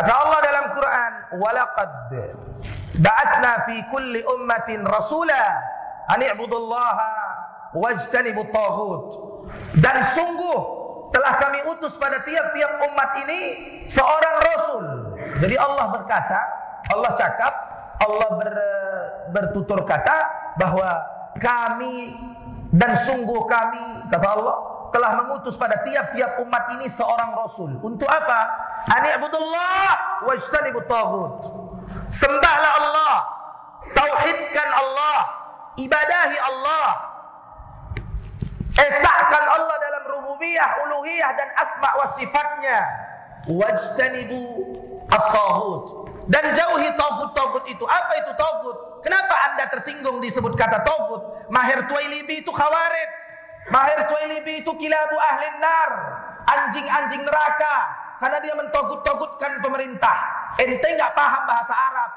Kata Allah dalam Quran, "Walaqad ba'atsna fi kulli ummatin rasula an i'budullaha wajtanibut taghut." Dan sungguh telah kami utus pada tiap-tiap umat ini seorang rasul. Jadi Allah berkata, Allah cakap, Allah ber, bertutur kata bahwa kami dan sungguh kami kata Allah telah mengutus pada tiap-tiap umat ini seorang rasul. Untuk apa? Ani'budullah wajtanibut taghut. Sembahlah Allah, tauhidkan Allah, ibadahi Allah. Esahkan Allah dalam rububiyah, uluhiyah dan asma wa sifatnya. Wajtanibu at-taghut. Dan jauhi taghut-taghut itu. Apa itu taghut? Kenapa Anda tersinggung disebut kata taghut? Mahir Tuwailibi itu khawarid. Mahir Tuwailibi itu kilabu ahli nar. Anjing-anjing neraka. Karena dia mentogut-togutkan pemerintah. Ente nggak paham bahasa Arab.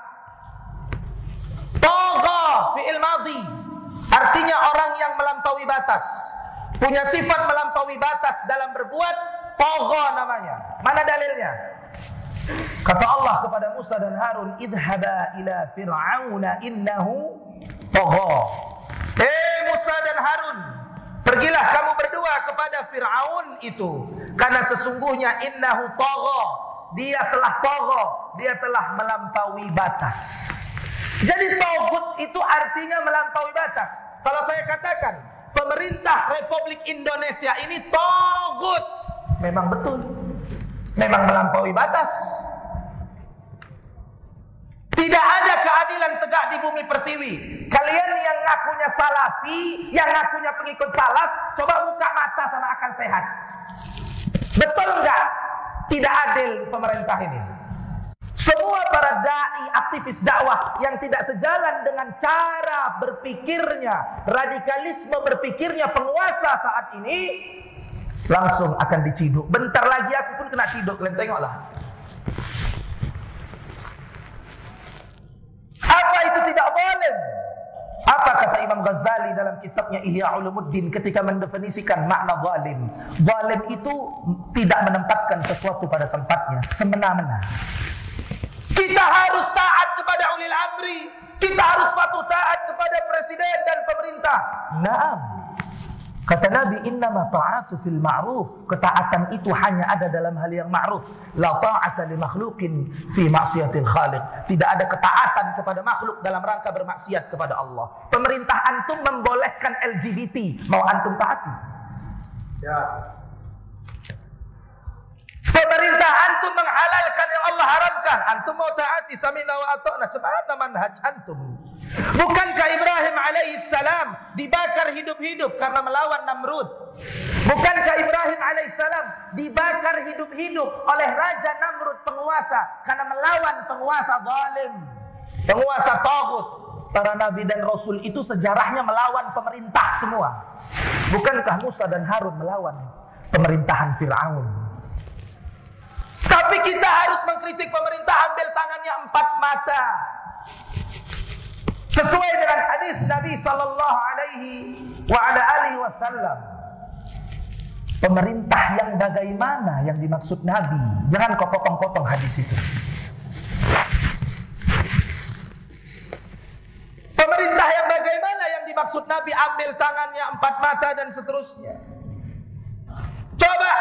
Toga fi'il madhi. Artinya orang yang melampaui batas. Punya sifat melampaui batas dalam berbuat. Toga namanya. Mana dalilnya? Kata Allah kepada Musa dan Harun, "Idhaba ila Fir'auna innahu tagha." Eh Musa dan Harun, pergilah kamu berdua kepada Firaun itu, karena sesungguhnya innahu tagha. Dia telah tagha, dia telah melampaui batas. Jadi togut itu artinya melampaui batas. Kalau saya katakan pemerintah Republik Indonesia ini togut, memang betul. Memang melampaui batas. Tidak ada keadilan tegak di bumi pertiwi. Kalian yang ngakunya salafi, yang ngakunya pengikut salaf, coba buka mata sama akan sehat. Betul enggak? Tidak adil pemerintah ini. Semua para dai, aktivis dakwah yang tidak sejalan dengan cara berpikirnya, radikalisme berpikirnya penguasa saat ini, langsung akan diciduk. Bentar lagi aku pun kena ciduk, kalian tengoklah. Apa itu tidak boleh? Apa kata Imam Ghazali dalam kitabnya Ihya Ulumuddin ketika mendefinisikan makna zalim? Zalim itu tidak menempatkan sesuatu pada tempatnya, semena-mena. Kita harus taat kepada ulil amri. Kita harus patuh taat kepada presiden dan pemerintah. Naam. Kata Nabi, innama ta'atu fil ma'ruf. Ketaatan itu hanya ada dalam hal yang ma'ruf. La ta'ata li makhlukin fi maksiatil khaliq. Tidak ada ketaatan kepada makhluk dalam rangka bermaksiat kepada Allah. Pemerintah antum membolehkan LGBT. Mau antum taati? Ya. Pemerintah antum menghalalkan yang Allah haramkan. Antum mau taati samina wa ata'na. Sebagaimana manhaj antum. Bukankah Ibrahim alaihissalam dibakar hidup-hidup karena melawan Namrud? Bukankah Ibrahim alaihissalam dibakar hidup-hidup oleh Raja Namrud penguasa karena melawan penguasa zalim, penguasa tagut? Para nabi dan rasul itu sejarahnya melawan pemerintah semua. Bukankah Musa dan Harun melawan pemerintahan Firaun? Tapi kita harus mengkritik pemerintah ambil tangannya empat mata. Sesuai dengan hadis Nabi sallallahu alaihi wa ala alihi wasallam. Pemerintah yang bagaimana yang dimaksud Nabi? Jangan kau potong-potong hadis itu. Pemerintah yang bagaimana yang dimaksud Nabi ambil tangannya empat mata dan seterusnya. Coba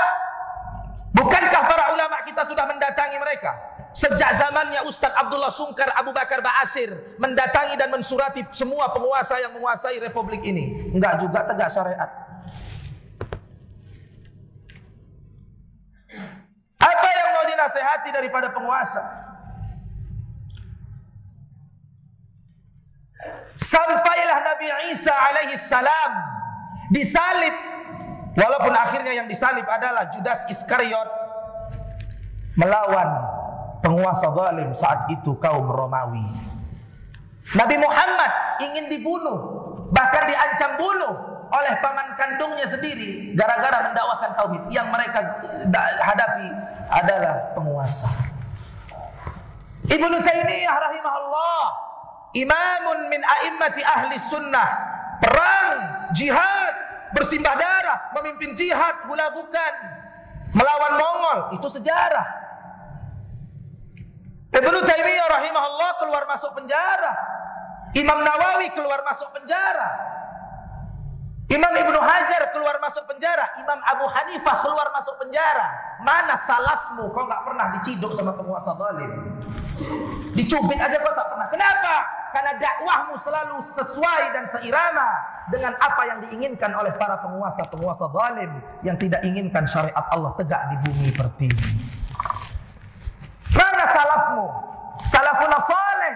Bukankah para ulama kita sudah mendatangi mereka? Sejak zamannya Ustadz Abdullah Sungkar Abu Bakar Ba'asir mendatangi dan mensurati semua penguasa yang menguasai republik ini. Enggak juga tegak syariat. Apa yang mau dinasehati daripada penguasa? Sampailah Nabi Isa alaihi salam disalib Walaupun akhirnya yang disalib adalah Judas Iskariot melawan penguasa zalim saat itu kaum Romawi. Nabi Muhammad ingin dibunuh, bahkan diancam bunuh oleh paman kandungnya sendiri gara-gara mendakwakan tauhid. Yang mereka hadapi adalah penguasa. Ibnu Taimiyah rahimahullah, imamun min a'immati ahli sunnah, perang, jihad, bersimbah darah, memimpin jihad, hulagukan, melawan Mongol, itu sejarah. Ibnu Taimiyah rahimahullah keluar masuk penjara. Imam Nawawi keluar masuk penjara. Imam Ibnu Hajar keluar masuk penjara, Imam Abu Hanifah keluar masuk penjara. Mana salafmu? Kau nggak pernah diciduk sama penguasa zalim. Dicubit aja kau tak pernah. Kenapa? Karena dakwahmu selalu sesuai dan seirama dengan apa yang diinginkan oleh para penguasa-penguasa zalim yang tidak inginkan syariat Allah tegak di bumi pertiwi. Salafmu? Salafun saleh.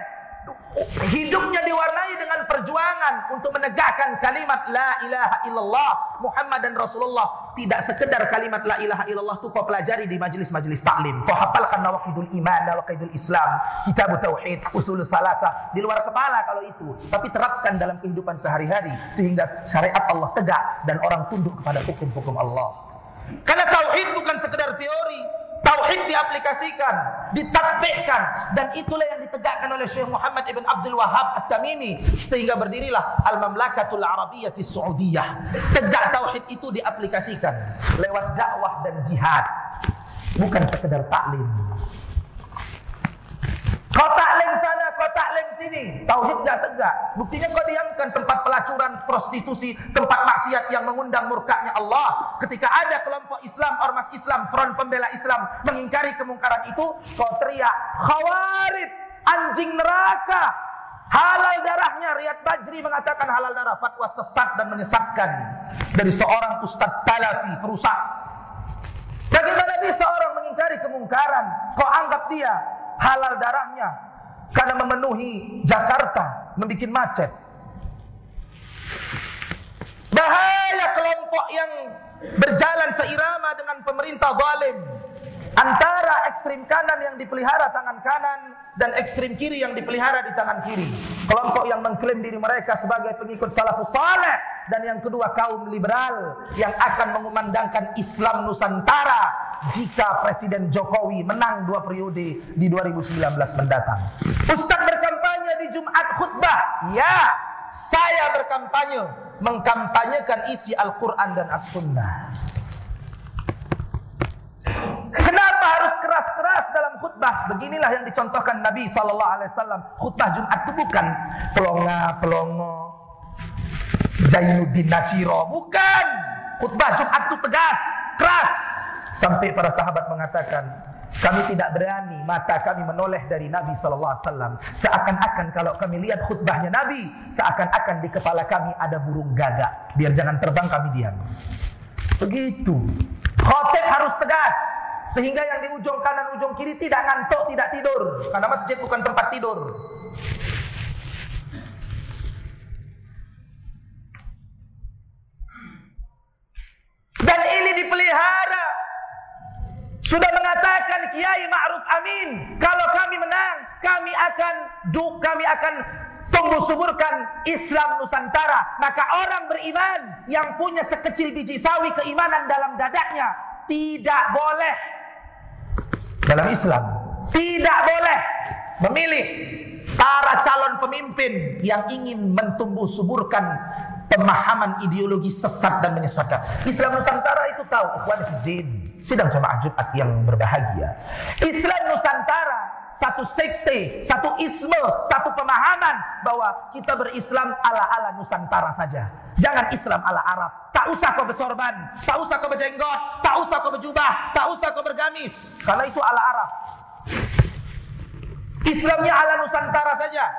Hidupnya diwarnai dengan perjuangan untuk menegakkan kalimat la ilaha illallah Muhammad dan Rasulullah. Tidak sekedar kalimat la ilaha illallah itu kau pelajari di majelis-majelis taklim. Kau hafalkan nawakidul iman nawakidul islam kitab tauhid usul salasa di luar kepala kalau itu. Tapi terapkan dalam kehidupan sehari-hari sehingga syariat Allah tegak dan orang tunduk kepada hukum-hukum Allah. Karena tauhid bukan sekedar teori Tauhid diaplikasikan, ditatbikkan dan itulah yang ditegakkan oleh Syekh Muhammad ibn Abdul Wahab At-Tamimi sehingga berdirilah Al-Mamlakatul Arabiyyah Saudiyah. Tegak tauhid itu diaplikasikan lewat dakwah dan jihad, bukan sekedar taklim. Kau taklim sana, kau taklim sini. Tauhid tidak tegak. Buktinya kau diamkan tempat pelacuran, prostitusi, tempat maksiat yang mengundang murkanya Allah. Ketika ada kelompok Islam, ormas Islam, front pembela Islam mengingkari kemungkaran itu, kau teriak, khawarid, anjing neraka. Halal darahnya, Riyad Bajri mengatakan halal darah fatwa sesat dan menyesatkan dari seorang ustadz talafi, perusak. Bagaimana bisa orang mengingkari kemungkaran? Kau anggap dia halal darahnya karena memenuhi Jakarta, membuat macet. Bahaya kelompok yang berjalan seirama dengan pemerintah zalim. Antara ekstrim kanan yang dipelihara tangan kanan dan ekstrim kiri yang dipelihara di tangan kiri. Kelompok yang mengklaim diri mereka sebagai pengikut salafus saleh dan yang kedua kaum liberal yang akan mengumandangkan Islam Nusantara jika Presiden Jokowi menang dua periode di 2019 mendatang. Ustaz berkampanye di Jumat khutbah. Ya, saya berkampanye mengkampanyekan isi Al-Qur'an dan As-Sunnah. Kenapa harus keras-keras dalam khutbah? Beginilah yang dicontohkan Nabi Sallallahu Alaihi Wasallam. Khutbah Jumat itu bukan pelonga pelongo Jainuddin Naciro, bukan. Khutbah Jumat itu tegas, keras. Sampai para sahabat mengatakan, kami tidak berani mata kami menoleh dari Nabi Sallallahu Alaihi Wasallam. Seakan-akan kalau kami lihat khutbahnya Nabi, seakan-akan di kepala kami ada burung gagak. Biar jangan terbang kami diam. Begitu. Khotib harus tegas. Sehingga yang di ujung kanan, ujung kiri tidak ngantuk, tidak tidur. Karena masjid bukan tempat tidur. Dan ini dipelihara. Sudah mengatakan Kiai Ma'ruf Amin, kalau kami menang, kami akan du, kami akan tumbuh suburkan Islam Nusantara. Maka orang beriman yang punya sekecil biji sawi keimanan dalam dadanya tidak boleh dalam Islam tidak boleh memilih para calon pemimpin yang ingin mentumbuh suburkan pemahaman ideologi sesat dan menyesatkan. Islam Nusantara itu tahu ikhwan fiddin, sidang jemaah Jumat yang berbahagia. Islam Nusantara satu sekte, satu isme, satu pemahaman bahwa kita berislam ala-ala Nusantara saja. Jangan Islam ala Arab. Tak usah kau bersorban, tak usah kau berjenggot, tak usah kau berjubah, tak usah kau bergamis. Karena itu ala Arab. Islamnya ala Nusantara saja.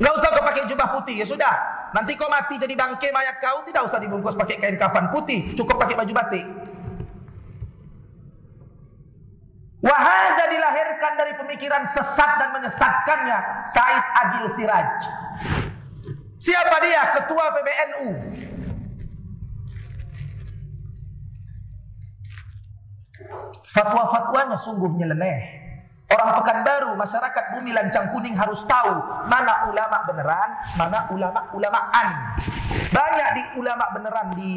Nggak usah kau pakai jubah putih, ya sudah. Nanti kau mati jadi bangke mayat kau, tidak usah dibungkus pakai kain kafan putih, cukup pakai baju batik. Wahada dilahirkan dari pemikiran sesat dan menyesatkannya Said Agil Siraj. Siapa dia? Ketua PBNU. Fatwa-fatwanya sungguh nyeleneh. Orang Pekanbaru, masyarakat bumi lancang kuning harus tahu mana ulama beneran, mana ulama ulamaan. Banyak di ulama beneran di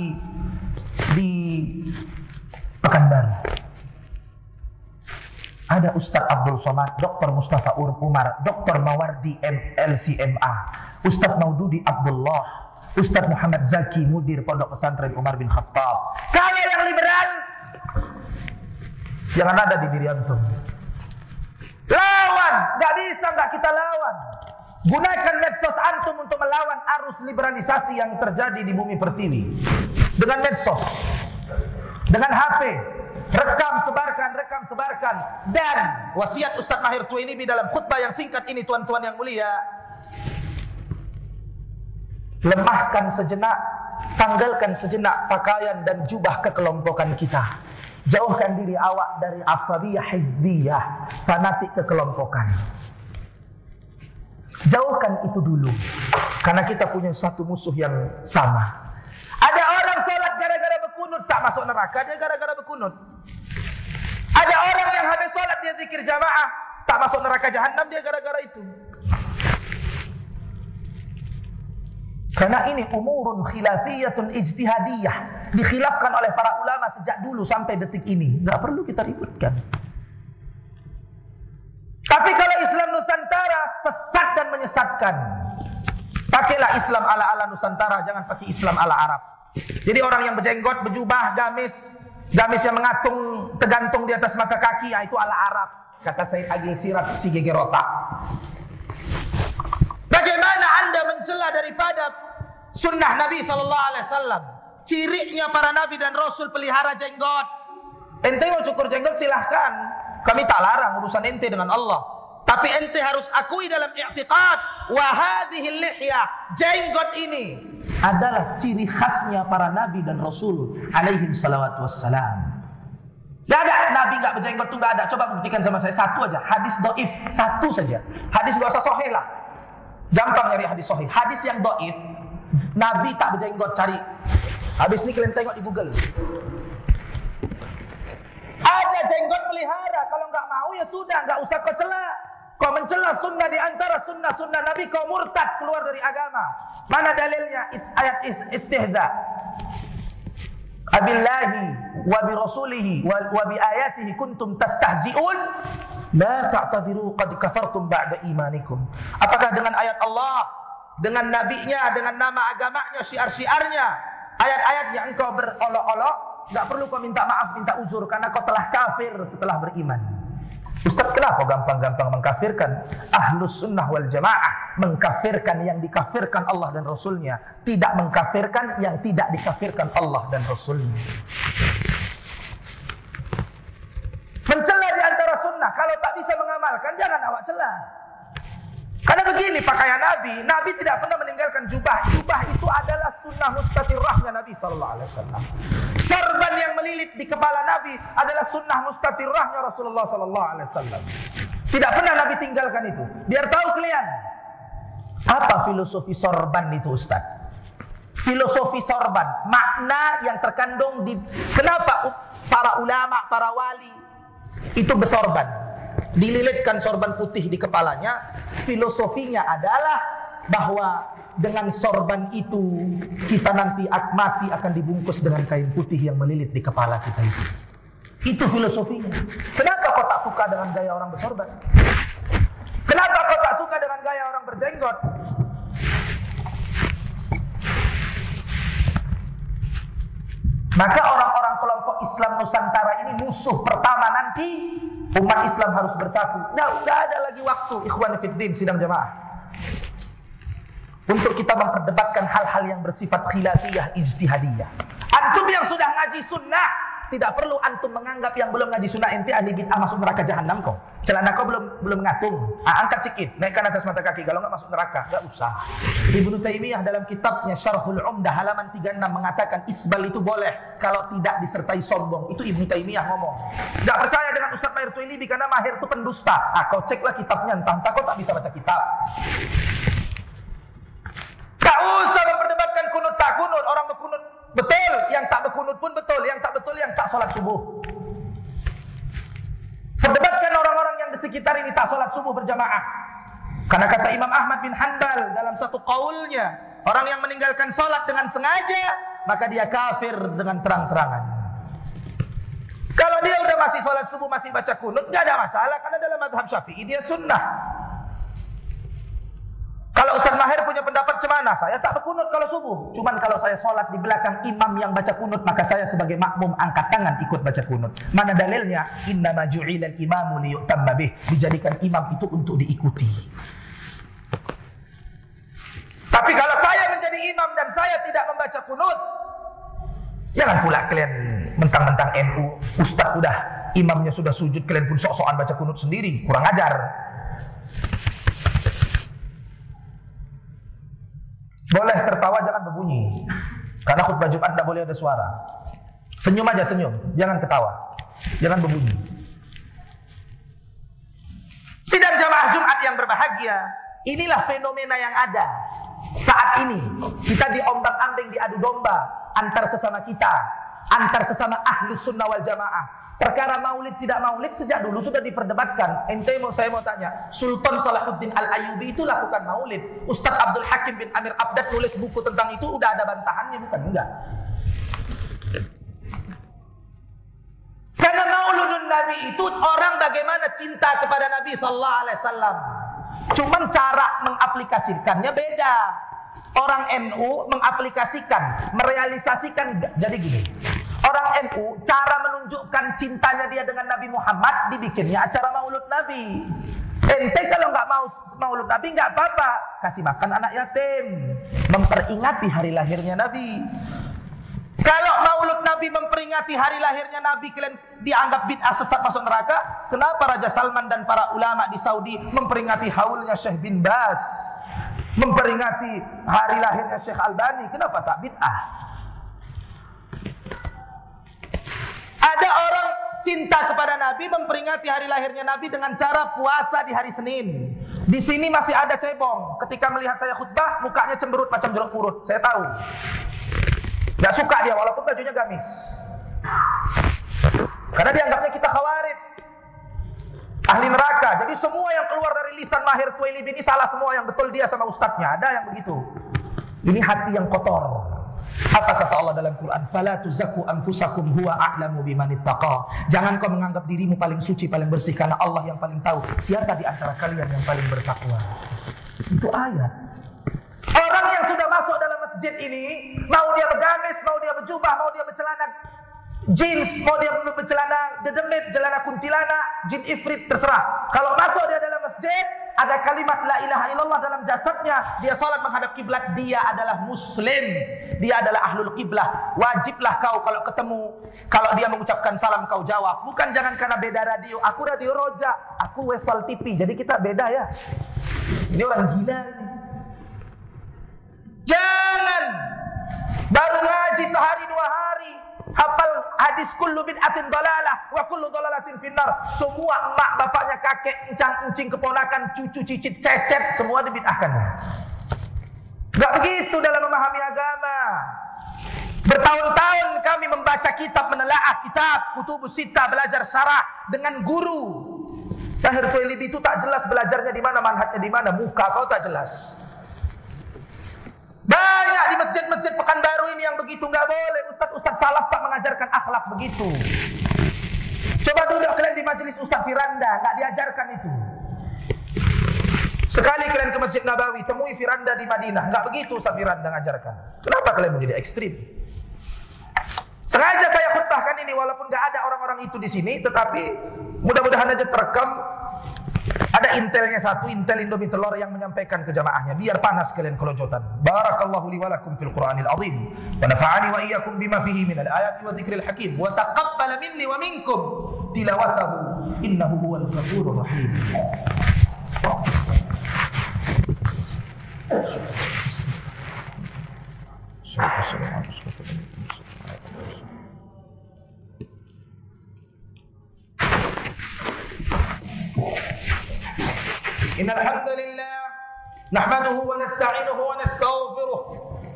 di Pekanbaru. Ada Ustadz Abdul Somad, Dr. Mustafa Umar, Dr. Mawardi LCMA, Ustadz Maududi Abdullah, Ustadz Muhammad Zaki, Mudir Pondok Pesantren Umar bin Khattab. Kalau yang liberal, jangan ada di diri antum. Lawan bisa nggak kita lawan. Gunakan medsos antum untuk melawan arus liberalisasi yang terjadi di bumi pertiwi. Dengan medsos. Dengan HP. Rekam, sebarkan, rekam, sebarkan. Dan wasiat Ustadz Mahir Tuwailibi dalam khutbah yang singkat ini tuan-tuan yang mulia. Lemahkan sejenak, tanggalkan sejenak pakaian dan jubah kekelompokan kita. Jauhkan diri awak dari asabiyah hizbiyah, fanatik kekelompokan. Jauhkan itu dulu. Karena kita punya satu musuh yang sama. Ada orang sholat gara-gara berkunut tak masuk neraka, dia gara-gara berkunut. Ada orang yang habis sholat dia zikir jamaah, tak masuk neraka jahanam dia gara-gara itu. Karena ini umurun khilafiyatun ijtihadiyah. Dikhilafkan oleh para ulama sejak dulu sampai detik ini. Nggak perlu kita ributkan. Tapi kalau Islam Nusantara sesat dan menyesatkan. Pakailah Islam ala-ala Nusantara, jangan pakai Islam ala Arab. Jadi orang yang berjenggot, berjubah, gamis, gamis yang mengatung, tergantung di atas mata kaki, ya itu ala Arab. Kata Said Agil Sirat, si Gegerota. Bagaimana anda mencela daripada sunnah Nabi Sallallahu Alaihi Wasallam? Cirinya para Nabi dan Rasul pelihara jenggot. Ente mau cukur jenggot silahkan. Kami tak larang urusan ente dengan Allah. Tapi ente harus akui dalam i'tiqad wahadihil lihya jenggot ini adalah ciri khasnya para nabi dan rasul alaihim salawatu wassalam. Gak ada nabi gak berjenggot tuh gak ada. Coba buktikan sama saya satu aja. Hadis doif satu saja. Hadis gak usah. Gampang nyari hadis sahih. Hadis yang doif, Nabi tak berjenggot cari. Habis ini kalian tengok di Google. Ada jenggot pelihara. Kalau nggak mau ya sudah, nggak usah kau celah. Kau mencela sunnah di antara sunnah-sunnah Nabi, kau murtad keluar dari agama. Mana dalilnya? Is, ayat is, istihza. Abillahi wa bi rasulihi wa bi ayatihi kuntum tastahzi'un la ta'tadiru qad kafartum ba'da imanikum. Apakah dengan ayat Allah, dengan nabinya, dengan nama agamanya, syiar-syiarnya, ayat-ayatnya engkau berolok-olok, enggak perlu kau minta maaf, minta uzur karena kau telah kafir setelah beriman. Ustaz kenapa gampang-gampang mengkafirkan? Ahlus sunnah wal jamaah Mengkafirkan yang dikafirkan Allah dan Rasulnya Tidak mengkafirkan yang tidak dikafirkan Allah dan Rasulnya. Mencela di antara sunnah Kalau tak bisa mengamalkan jangan awak celah karena begini pakaian Nabi, Nabi tidak pernah meninggalkan jubah. Jubah itu adalah sunnah mustatirahnya Nabi Sallallahu Alaihi Wasallam. Serban yang melilit di kepala Nabi adalah sunnah mustatirahnya Rasulullah Sallallahu Alaihi Wasallam. Tidak pernah Nabi tinggalkan itu. Biar tahu kalian apa filosofi sorban itu Ustaz. Filosofi sorban, makna yang terkandung di kenapa para ulama, para wali itu bersorban dililitkan sorban putih di kepalanya, filosofinya adalah bahwa dengan sorban itu kita nanti mati akan dibungkus dengan kain putih yang melilit di kepala kita itu. Itu filosofinya. Kenapa kau tak suka dengan gaya orang bersorban? Kenapa kau tak suka dengan gaya orang berjenggot? Maka orang-orang kelompok Islam Nusantara ini musuh pertama nanti umat Islam harus bersatu. Nah, tidak ada lagi waktu ikhwan fiddin sidang jemaah. Untuk kita memperdebatkan hal-hal yang bersifat khilafiyah ijtihadiyah. Antum yang sudah ngaji sunnah, tidak perlu antum menganggap yang belum ngaji sunnah ente ahli bid'ah masuk neraka jahanam kok. Celana kau belum belum ngatung. Ah, angkat sikit, naikkan atas mata kaki. Kalau nggak masuk neraka, nggak usah. Ibnu Taimiyah dalam kitabnya Syarhul Umdah halaman 36 mengatakan isbal itu boleh kalau tidak disertai sombong. Itu Ibnu Taimiyah ngomong. Nggak percaya dengan Ustaz Mahir Tuilibi karena Mahir itu pendusta. Ah, kau ceklah kitabnya, entah entah kau tak bisa baca kitab. Tak usah memperdebatkan kunut tak kunut. Orang berkunut Betul, yang tak berkunut pun betul, yang tak yang tak sholat subuh. Perdebatkan orang-orang yang di sekitar ini tak sholat subuh berjamaah. Karena kata Imam Ahmad bin Hanbal dalam satu kaulnya, orang yang meninggalkan sholat dengan sengaja, maka dia kafir dengan terang-terangan. Kalau dia udah masih sholat subuh, masih baca kunut, gak ada masalah. Karena dalam madhab syafi'i dia sunnah. Kalau Ustaz Mahir punya pendapat cemana? Saya tak berkunut kalau subuh. Cuman kalau saya sholat di belakang imam yang baca kunut, maka saya sebagai makmum angkat tangan ikut baca kunut. Mana dalilnya? Inna maju'ilal imamu liyu'tamma bih. Dijadikan imam itu untuk diikuti. Tapi kalau saya menjadi imam dan saya tidak membaca kunut, jangan pula kalian mentang-mentang NU, ustaz udah imamnya sudah sujud, kalian pun sok-sokan baca kunut sendiri, kurang ajar. Boleh tertawa jangan berbunyi. Karena khutbah Jumat tidak boleh ada suara. Senyum aja senyum, jangan ketawa. Jangan berbunyi. Sidang jamaah Jumat yang berbahagia, inilah fenomena yang ada saat ini. Kita diombang-ambing diadu domba antar sesama kita, antar sesama ahli sunnah wal jamaah. Perkara maulid tidak maulid sejak dulu sudah diperdebatkan. Ente mau saya mau tanya, Sultan Salahuddin Al Ayyubi itu lakukan maulid. Ustadz Abdul Hakim bin Amir Abdad nulis buku tentang itu udah ada bantahannya bukan? Enggak. Karena mauludun Nabi itu orang bagaimana cinta kepada Nabi Sallallahu Alaihi Wasallam. Cuman cara mengaplikasikannya beda. Orang NU mengaplikasikan, merealisasikan jadi gini. Orang NU cara menunjukkan cintanya dia dengan Nabi Muhammad dibikinnya acara Maulud Nabi. Ente kalau nggak mau Maulud Nabi nggak apa-apa, kasih makan anak yatim, memperingati hari lahirnya Nabi. Kalau Maulud Nabi memperingati hari lahirnya Nabi kalian dianggap bid'ah sesat masuk neraka, kenapa Raja Salman dan para ulama di Saudi memperingati haulnya Syekh bin Bas? Memperingati hari lahirnya Syekh Albani, kenapa tak bid'ah? Ada orang cinta kepada Nabi memperingati hari lahirnya Nabi dengan cara puasa di hari Senin. Di sini masih ada cebong. Ketika melihat saya khutbah, mukanya cemberut macam jeruk purut. Saya tahu. Gak suka dia walaupun bajunya gamis. Karena dianggapnya kita khawarid. Ahli neraka. Jadi semua yang keluar dari lisan Mahir Tuwailib ini salah semua yang betul dia sama ustadznya. Ada yang begitu. Ini hati yang kotor. Apa kata Allah dalam Quran? Fala tuzakku anfusakum huwa a'lamu biman. Jangan kau menganggap dirimu paling suci, paling bersih karena Allah yang paling tahu siapa di antara kalian yang paling bertakwa. Itu ayat. Orang yang sudah masuk dalam masjid ini, mau dia bergamis, mau dia berjubah, mau dia bercelana jeans, mau dia bercelana dedemit, celana kuntilanak, jin ifrit terserah. Kalau masuk dia dalam masjid, ada kalimat la ilaha illallah dalam jasadnya, dia salat menghadap kiblat, dia adalah muslim. Dia adalah ahlul kiblah. Wajiblah kau kalau ketemu, kalau dia mengucapkan salam kau jawab. Bukan jangan karena beda radio. Aku radio Roja, aku Wesal TV. Jadi kita beda ya. Ini orang gila ini. Jangan baru ngaji sehari hadis kullu bid'atin dalalah wa kullu dalalatin finnar. Semua emak bapaknya kakek, encang encing keponakan, cucu cicit cecet semua dibid'ahkan. Gak begitu dalam memahami agama. Bertahun-tahun kami membaca kitab, menelaah kitab, kutubus sita, belajar syarah dengan guru. Tahir Tuwailibi itu tak jelas belajarnya di mana, manhatnya di mana, muka kau tak jelas. Banyak di masjid-masjid Pekanbaru ini yang begitu nggak boleh. Ustaz-ustaz salaf tak mengajarkan akhlak begitu. Coba dulu kalian di majelis Ustaz Firanda, nggak diajarkan itu. Sekali kalian ke Masjid Nabawi, temui Firanda di Madinah, nggak begitu Ustaz Firanda ngajarkan. Kenapa kalian menjadi ekstrim? Sengaja saya khutbahkan ini walaupun nggak ada orang-orang itu di sini, tetapi mudah-mudahan aja terekam ada intelnya satu, intel Indomie telur yang menyampaikan ke jamaahnya. Biar panas kalian kelojotan. Barakallahu li walakum fil Qur'anil azim. Wa nafa'ani wa iyyakum bima fihi minal ayati wa dzikril hakim. Wa taqabbala minni wa minkum tilawatahu innahu huwal ghafurur rahim. إن الحمد لله نحمده ونستعينه ونستغفره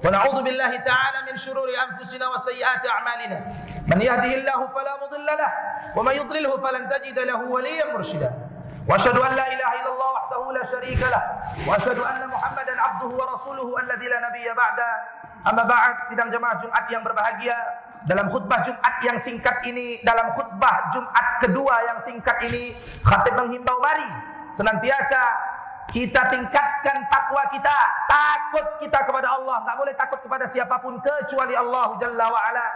ونعوذ بالله تعالى من شرور أنفسنا وسيئات أعمالنا. من يهده الله فلا مضل له ومن يضلله فلن تجد له وليا مرشدا. وأشهد أن لا إله إلا الله وحده لا شريك له وأشهد أن محمدا عبده ورسوله الذي لا نبي بعده. أما بعد sidang jemaah Jumat yang berbahagia. Dalam khutbah Jumat yang singkat ini dalam khutbah Jumat kedua yang singkat ini khatib menghimbau mari senantiasa kita tingkatkan takwa kita, takut kita kepada Allah, nggak boleh takut kepada siapapun kecuali Allah Jalla wa ala.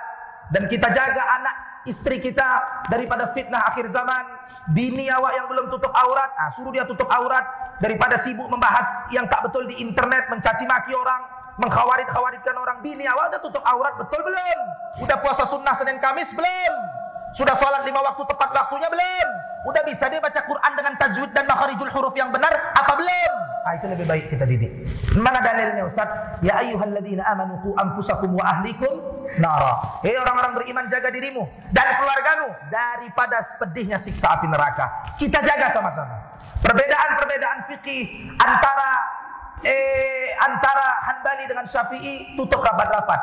Dan kita jaga anak istri kita daripada fitnah akhir zaman, bini awak yang belum tutup aurat, ah, suruh dia tutup aurat daripada sibuk membahas yang tak betul di internet, mencaci maki orang, mengkhawarit-khawaritkan orang. Bini awak udah tutup aurat betul belum? Udah puasa sunnah Senin Kamis belum? Sudah sholat lima waktu tepat waktunya belum? Udah bisa dia baca Quran dengan tajwid dan makharijul huruf yang benar apa belum? Ah, itu lebih baik kita didik. Mana dalilnya Ustaz? Ya ayyuhalladzina amanu qu anfusakum wa ahlikum nara. Hei orang-orang beriman jaga dirimu dan keluargamu daripada pedihnya siksa api neraka. Kita jaga sama-sama. Perbedaan-perbedaan fikih antara eh antara Hanbali dengan Syafi'i tutup rapat-rapat.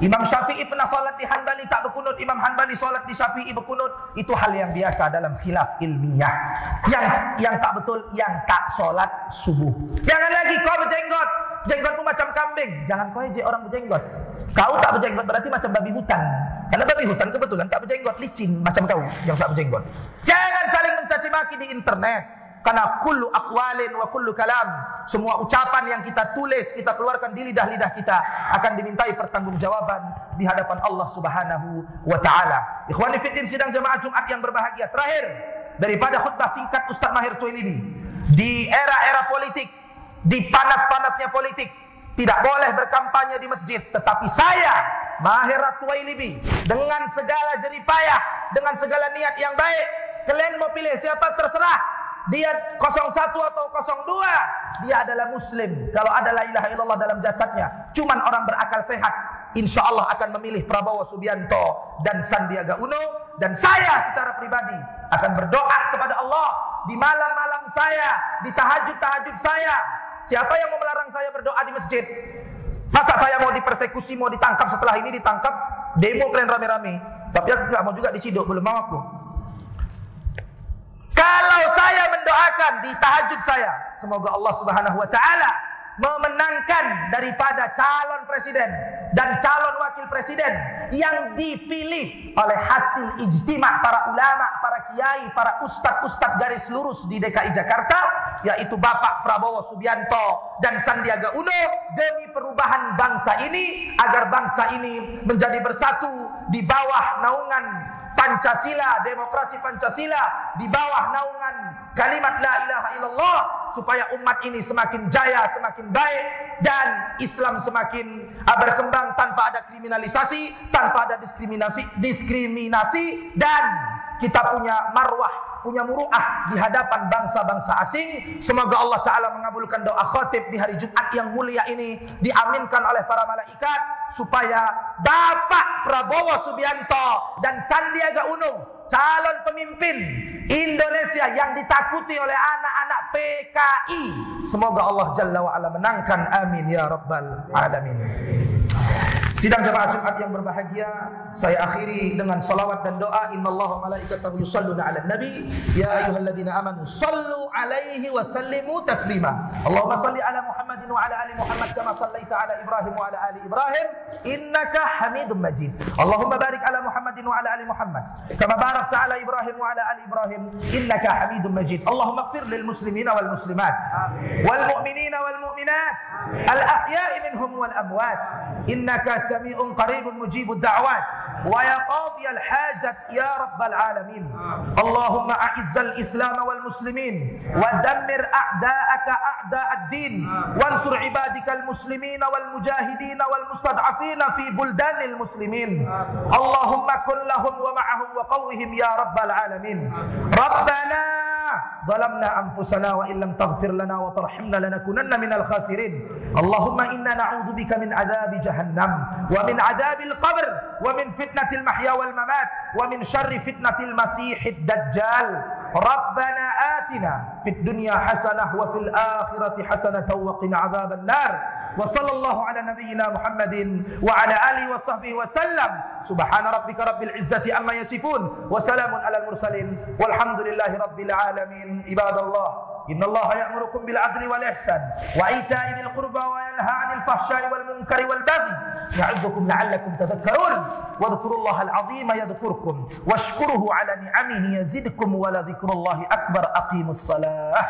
Imam Syafi'i pernah salat di Hanbali tak berkunut, Imam Hanbali salat di Syafi'i berkunut. Itu hal yang biasa dalam khilaf ilmiah. Yang yang tak betul, yang tak salat subuh. Jangan lagi kau berjenggot, jenggotmu macam kambing. Jangan kau ejek orang berjenggot. Kau tak berjenggot berarti macam babi hutan. Karena babi hutan kebetulan tak berjenggot, licin macam kau yang tak berjenggot. Jangan saling mencaci maki di internet. Karena kullu akwalin wa kullu kalam. Semua ucapan yang kita tulis, kita keluarkan di lidah-lidah kita akan dimintai pertanggungjawaban di hadapan Allah Subhanahu wa taala. Ikhwani fiddin sidang jemaah Jumat yang berbahagia. Terakhir daripada khutbah singkat Ustaz Mahir Tuailibi di era-era politik, di panas-panasnya politik, tidak boleh berkampanye di masjid, tetapi saya Mahir Tuailibi dengan segala jeripayah, dengan segala niat yang baik, kalian mau pilih siapa terserah dia 01 atau 02 dia adalah muslim. Kalau ada la ilaha illallah dalam jasadnya cuman orang berakal sehat insya Allah akan memilih Prabowo Subianto dan Sandiaga Uno. Dan saya secara pribadi akan berdoa kepada Allah di malam-malam saya di tahajud-tahajud saya. Siapa yang mau melarang saya berdoa di masjid? Masa saya mau dipersekusi mau ditangkap? Setelah ini ditangkap demo kalian rame-rame. Tapi aku nggak mau juga diciduk belum mau aku kalau saya mendoakan di tahajud saya, semoga Allah Subhanahu wa taala memenangkan daripada calon presiden dan calon wakil presiden yang dipilih oleh hasil ijtima para ulama, para kiai, para ustadz-ustadz garis lurus di DKI Jakarta yaitu Bapak Prabowo Subianto dan Sandiaga Uno demi perubahan bangsa ini agar bangsa ini menjadi bersatu di bawah naungan Pancasila, demokrasi Pancasila di bawah naungan kalimat la ilaha illallah supaya umat ini semakin jaya, semakin baik dan Islam semakin uh, berkembang tanpa ada kriminalisasi, tanpa ada diskriminasi, diskriminasi dan kita punya marwah, punya muruah di hadapan bangsa-bangsa asing. Semoga Allah Ta'ala mengabulkan doa khotib di hari Jumat yang mulia ini. Diaminkan oleh para malaikat. Supaya Bapak Prabowo Subianto dan Sandiaga Uno, calon pemimpin Indonesia yang ditakuti oleh anak-anak PKI. Semoga Allah Jalla wa'ala menangkan. Amin ya Rabbal Alamin. Sidang jemaah Jumat yang berbahagia, saya akhiri dengan salawat dan doa. Innallaha malaikatahu yusalluna 'alan nabi, ya ayyuhalladzina amanu sallu 'alaihi wa sallimu taslima. Allahumma salli 'ala Muhammadin wa 'ala ali Muhammad kama sallaita 'ala Ibrahim wa 'ala ali Ibrahim innaka Hamidum Majid. Allahumma barik 'ala Muhammadin wa 'ala ali Muhammad kama barakta 'ala Ibrahim wa 'ala ali Ibrahim innaka Hamidum Majid. Allahumma ighfir lil muslimina wal muslimat wal mu'minina wal mu'minat al ahya'i minhum wal amwat. Innaka سميع قريب مجيب الدعوات. ويا قاضي الحاجة يا رب العالمين. اللهم أعز الإسلام والمسلمين ودمر أعداءك أعداء الدين. وانصر عبادك المسلمين والمجاهدين والمستضعفين في بلدان المسلمين. اللهم كن لهم ومعهم وقوهم يا رب العالمين. ربنا ظلمنا أنفسنا وإن لم تغفر لنا وترحمنا لنكونن من الخاسرين. اللهم إنا نعوذ بك من عذاب جهنم. ومن عذاب القبر ومن فتنة المحيا والممات ومن شر فتنة المسيح الدجال. ربنا آتنا في الدنيا حسنة وفي الآخرة حسنة وقنا عذاب النار. وصلى الله على نبينا محمد وعلى آله وصحبه وسلم. سبحان ربك رب العزة أما يصفون. وسلام على المرسلين. والحمد لله رب العالمين. عباد الله إن الله يأمركم بالعدل والإحسان وإيتاء ذي القربى وينهى عن الفحشاء والمنكر والبغي يعظكم لعلكم تذكرون واذكروا الله العظيم يذكركم واشكره على نعمه يزدكم ولذكر الله أكبر أقيموا الصلاة